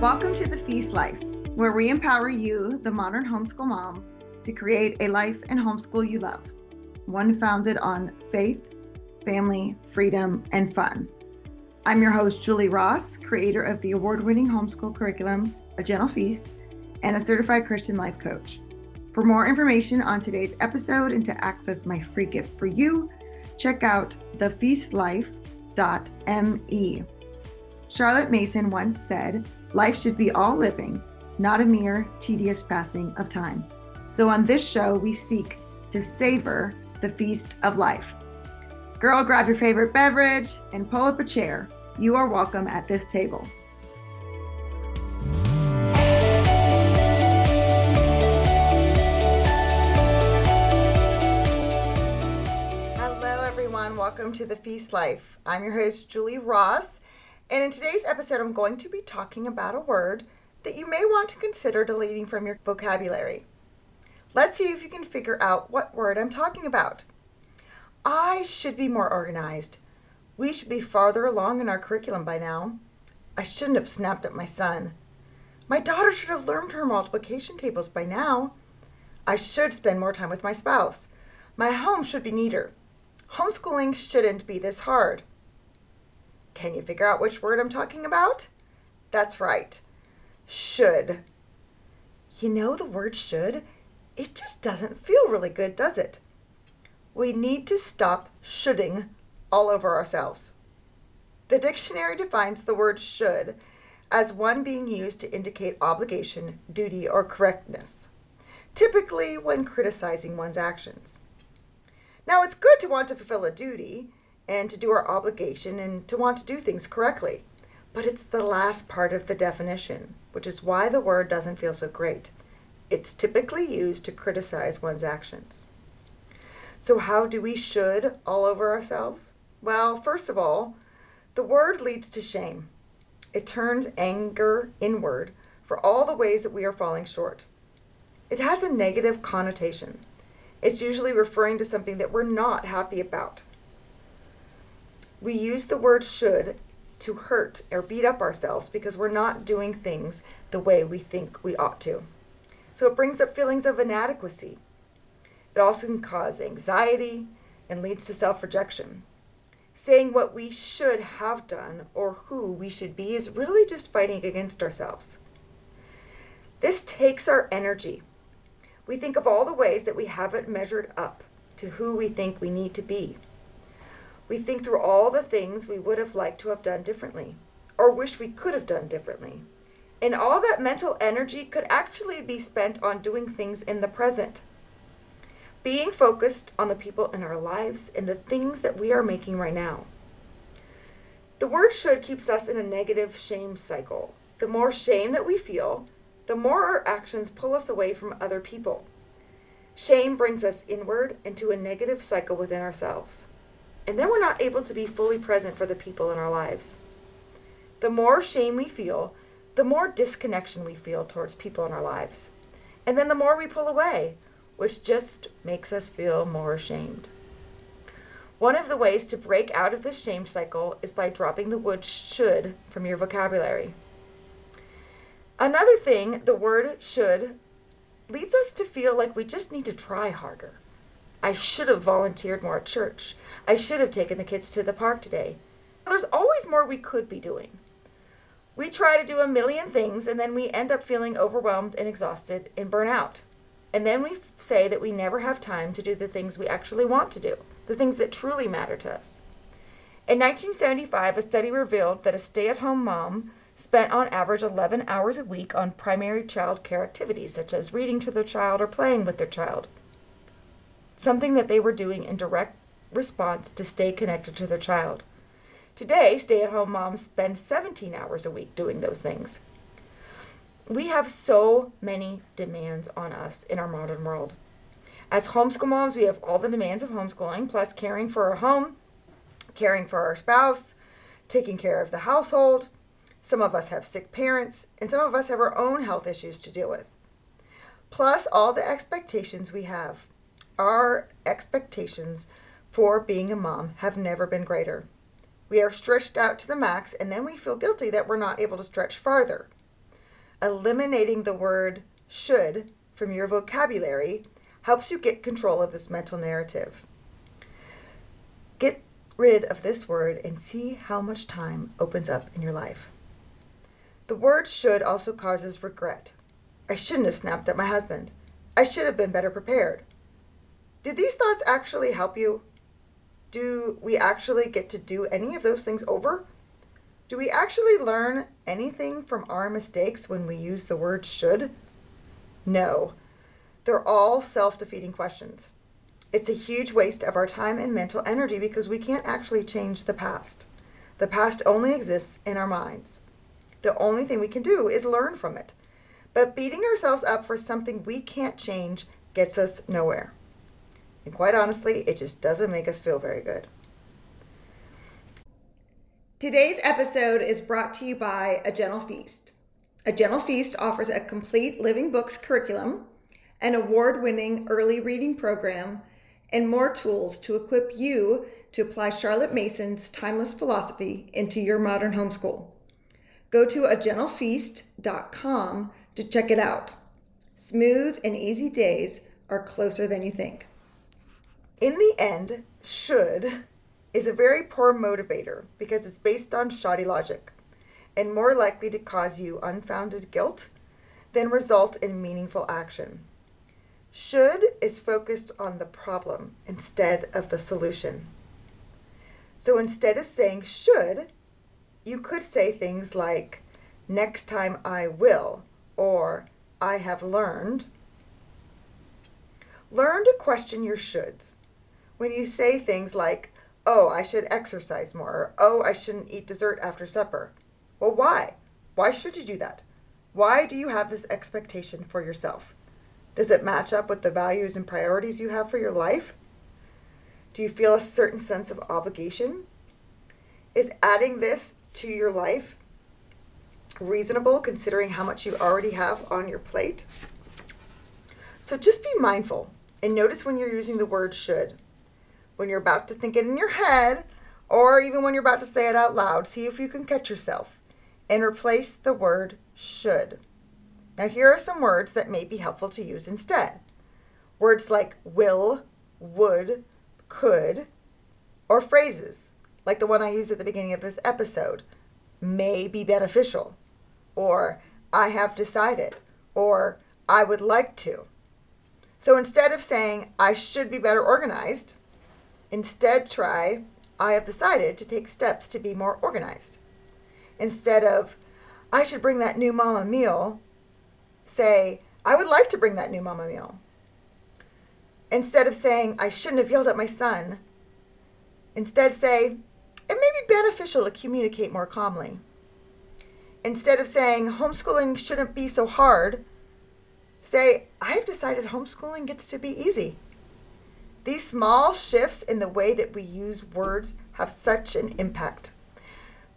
Welcome to the Feast Life, where we empower you, the modern homeschool mom, to create a life and homeschool you love. One founded on faith, family, freedom, and fun. I'm your host, Julie Ross, creator of the award winning homeschool curriculum, A Gentle Feast, and a certified Christian life coach. For more information on today's episode and to access my free gift for you, check out thefeastlife.me. Charlotte Mason once said, Life should be all living, not a mere tedious passing of time. So on this show, we seek to savor the feast of life. Girl, grab your favorite beverage and pull up a chair. You are welcome at this table. Everyone. Welcome to the Feast Life. I'm your host, Julie Ross. And in today's episode, I'm going to be talking about a word that you may want to consider deleting from your vocabulary. Let's see if you can figure out what word I'm talking about. I should be more organized. We should be farther along in our curriculum by now. I shouldn't have snapped at my son. My daughter should have learned her multiplication tables by now. I should spend more time with my spouse. My home should be neater. Homeschooling shouldn't be this hard. Can you figure out which word I'm talking about? That's right. Should. You know the word should? It just doesn't feel really good, does it? We need to stop shoulding all over ourselves. The dictionary defines the word should as one being used to indicate obligation, duty, or correctness, typically when criticizing one's actions. Now, it's good to want to fulfill a duty, and to do our obligation and to want to do things correctly. But it's the last part of the definition, which is why the word doesn't feel so great. It's typically used to criticize one's actions. So, how do we should all over ourselves? Well, first of all, the word leads to shame. It turns anger inward for all the ways that we are falling short. It has a negative connotation. It's usually referring to something that we're not happy about. We use the word should to hurt or beat up ourselves because we're not doing things the way we think we ought to. So it brings up feelings of inadequacy. It also can cause anxiety and leads to self rejection. Saying what we should have done or who we should be is really just fighting against ourselves. This takes our energy. We think of all the ways that we haven't measured up to who we think we need to be. We think through all the things we would have liked to have done differently or wish we could have done differently. And all that mental energy could actually be spent on doing things in the present. Being focused on the people in our lives and the things that we are making right now. The word should keeps us in a negative shame cycle. The more shame that we feel, the more our actions pull us away from other people. Shame brings us inward into a negative cycle within ourselves and then we're not able to be fully present for the people in our lives. The more shame we feel, the more disconnection we feel towards people in our lives. And then the more we pull away, which just makes us feel more ashamed. One of the ways to break out of this shame cycle is by dropping the word should from your vocabulary. Another thing, the word should leads us to feel like we just need to try harder. I should have volunteered more at church. I should have taken the kids to the park today. There's always more we could be doing. We try to do a million things and then we end up feeling overwhelmed and exhausted and burn out. And then we say that we never have time to do the things we actually want to do, the things that truly matter to us. In 1975, a study revealed that a stay at home mom spent on average 11 hours a week on primary child care activities such as reading to their child or playing with their child something that they were doing in direct response to stay connected to their child. Today, stay at home moms spend 17 hours a week doing those things. We have so many demands on us in our modern world. As homeschool moms, we have all the demands of homeschooling, plus caring for our home, caring for our spouse, taking care of the household. Some of us have sick parents, and some of us have our own health issues to deal with. Plus, all the expectations we have our expectations for being a mom have never been greater. We are stretched out to the max, and then we feel guilty that we're not able to stretch farther. Eliminating the word should from your vocabulary helps you get control of this mental narrative. Get rid of this word and see how much time opens up in your life. The word should also causes regret. I shouldn't have snapped at my husband. I should have been better prepared. Did these thoughts actually help you? Do we actually get to do any of those things over? Do we actually learn anything from our mistakes when we use the word should? No. They're all self defeating questions. It's a huge waste of our time and mental energy because we can't actually change the past. The past only exists in our minds. The only thing we can do is learn from it. But beating ourselves up for something we can't change gets us nowhere. And quite honestly, it just doesn't make us feel very good. Today's episode is brought to you by A Gentle Feast. A Gentle Feast offers a complete living books curriculum, an award winning early reading program, and more tools to equip you to apply Charlotte Mason's timeless philosophy into your modern homeschool. Go to agentlefeast.com to check it out. Smooth and easy days are closer than you think. In the end, should is a very poor motivator because it's based on shoddy logic and more likely to cause you unfounded guilt than result in meaningful action. Should is focused on the problem instead of the solution. So instead of saying should, you could say things like, next time I will, or I have learned. Learn to question your shoulds. When you say things like, oh, I should exercise more, or oh, I shouldn't eat dessert after supper. Well, why? Why should you do that? Why do you have this expectation for yourself? Does it match up with the values and priorities you have for your life? Do you feel a certain sense of obligation? Is adding this to your life reasonable considering how much you already have on your plate? So just be mindful and notice when you're using the word should. When you're about to think it in your head, or even when you're about to say it out loud, see if you can catch yourself and replace the word should. Now, here are some words that may be helpful to use instead words like will, would, could, or phrases like the one I used at the beginning of this episode may be beneficial, or I have decided, or I would like to. So instead of saying I should be better organized, instead try I have decided to take steps to be more organized. Instead of I should bring that new mama meal, say I would like to bring that new mama meal. Instead of saying I shouldn't have yelled at my son, instead say it may be beneficial to communicate more calmly. Instead of saying homeschooling shouldn't be so hard, say, I've decided homeschooling gets to be easy. These small shifts in the way that we use words have such an impact.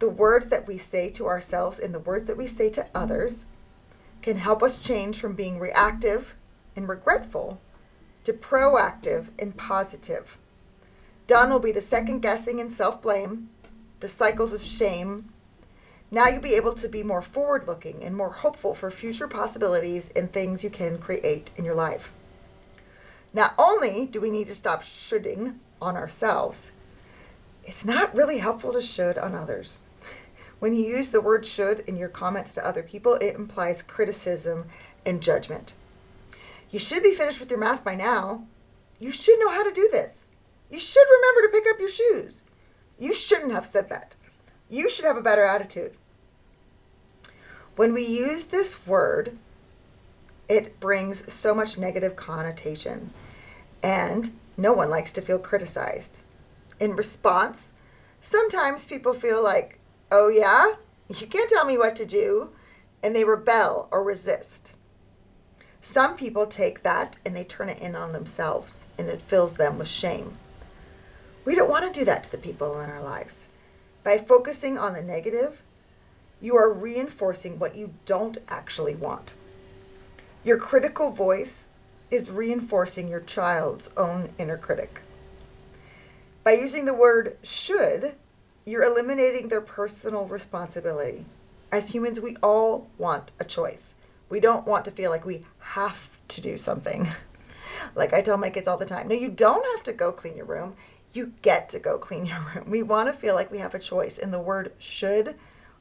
The words that we say to ourselves and the words that we say to others can help us change from being reactive and regretful to proactive and positive. Done will be the second guessing and self blame, the cycles of shame. Now you'll be able to be more forward looking and more hopeful for future possibilities and things you can create in your life. Not only do we need to stop shoulding on ourselves, it's not really helpful to should on others. When you use the word should in your comments to other people, it implies criticism and judgment. You should be finished with your math by now. You should know how to do this. You should remember to pick up your shoes. You shouldn't have said that. You should have a better attitude. When we use this word, it brings so much negative connotation, and no one likes to feel criticized. In response, sometimes people feel like, oh, yeah, you can't tell me what to do, and they rebel or resist. Some people take that and they turn it in on themselves, and it fills them with shame. We don't want to do that to the people in our lives. By focusing on the negative, you are reinforcing what you don't actually want. Your critical voice is reinforcing your child's own inner critic. By using the word should, you're eliminating their personal responsibility. As humans, we all want a choice. We don't want to feel like we have to do something. like I tell my kids all the time no, you don't have to go clean your room. You get to go clean your room. We want to feel like we have a choice, and the word should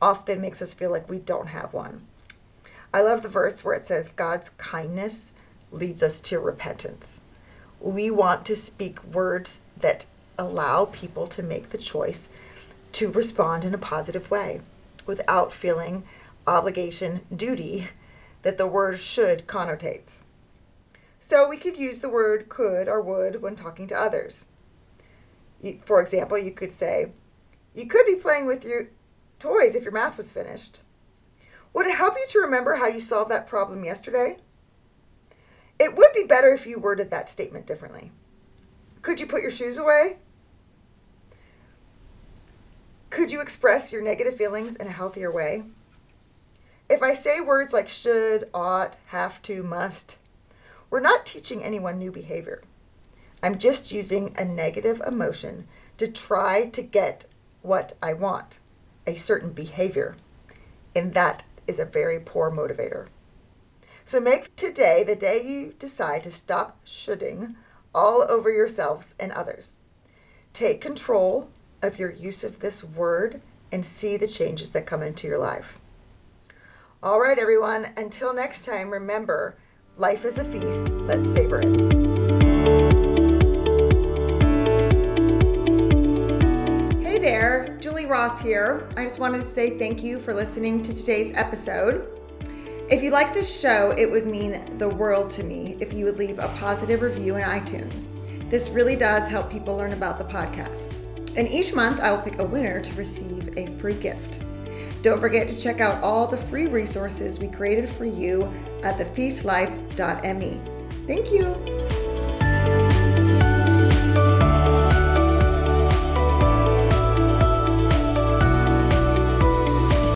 often makes us feel like we don't have one. I love the verse where it says, God's kindness leads us to repentance. We want to speak words that allow people to make the choice to respond in a positive way without feeling obligation, duty that the word should connotates. So we could use the word could or would when talking to others. For example, you could say, You could be playing with your toys if your math was finished. Would it help you to remember how you solved that problem yesterday? It would be better if you worded that statement differently. Could you put your shoes away? Could you express your negative feelings in a healthier way? If I say words like should, ought, have to, must, we're not teaching anyone new behavior. I'm just using a negative emotion to try to get what I want, a certain behavior. And that is a very poor motivator. So make today the day you decide to stop shoulding all over yourselves and others. Take control of your use of this word and see the changes that come into your life. All right, everyone, until next time, remember life is a feast. Let's savor it. Ross here. I just wanted to say thank you for listening to today's episode. If you like this show, it would mean the world to me if you would leave a positive review in iTunes. This really does help people learn about the podcast. And each month, I will pick a winner to receive a free gift. Don't forget to check out all the free resources we created for you at thefeastlife.me. Thank you.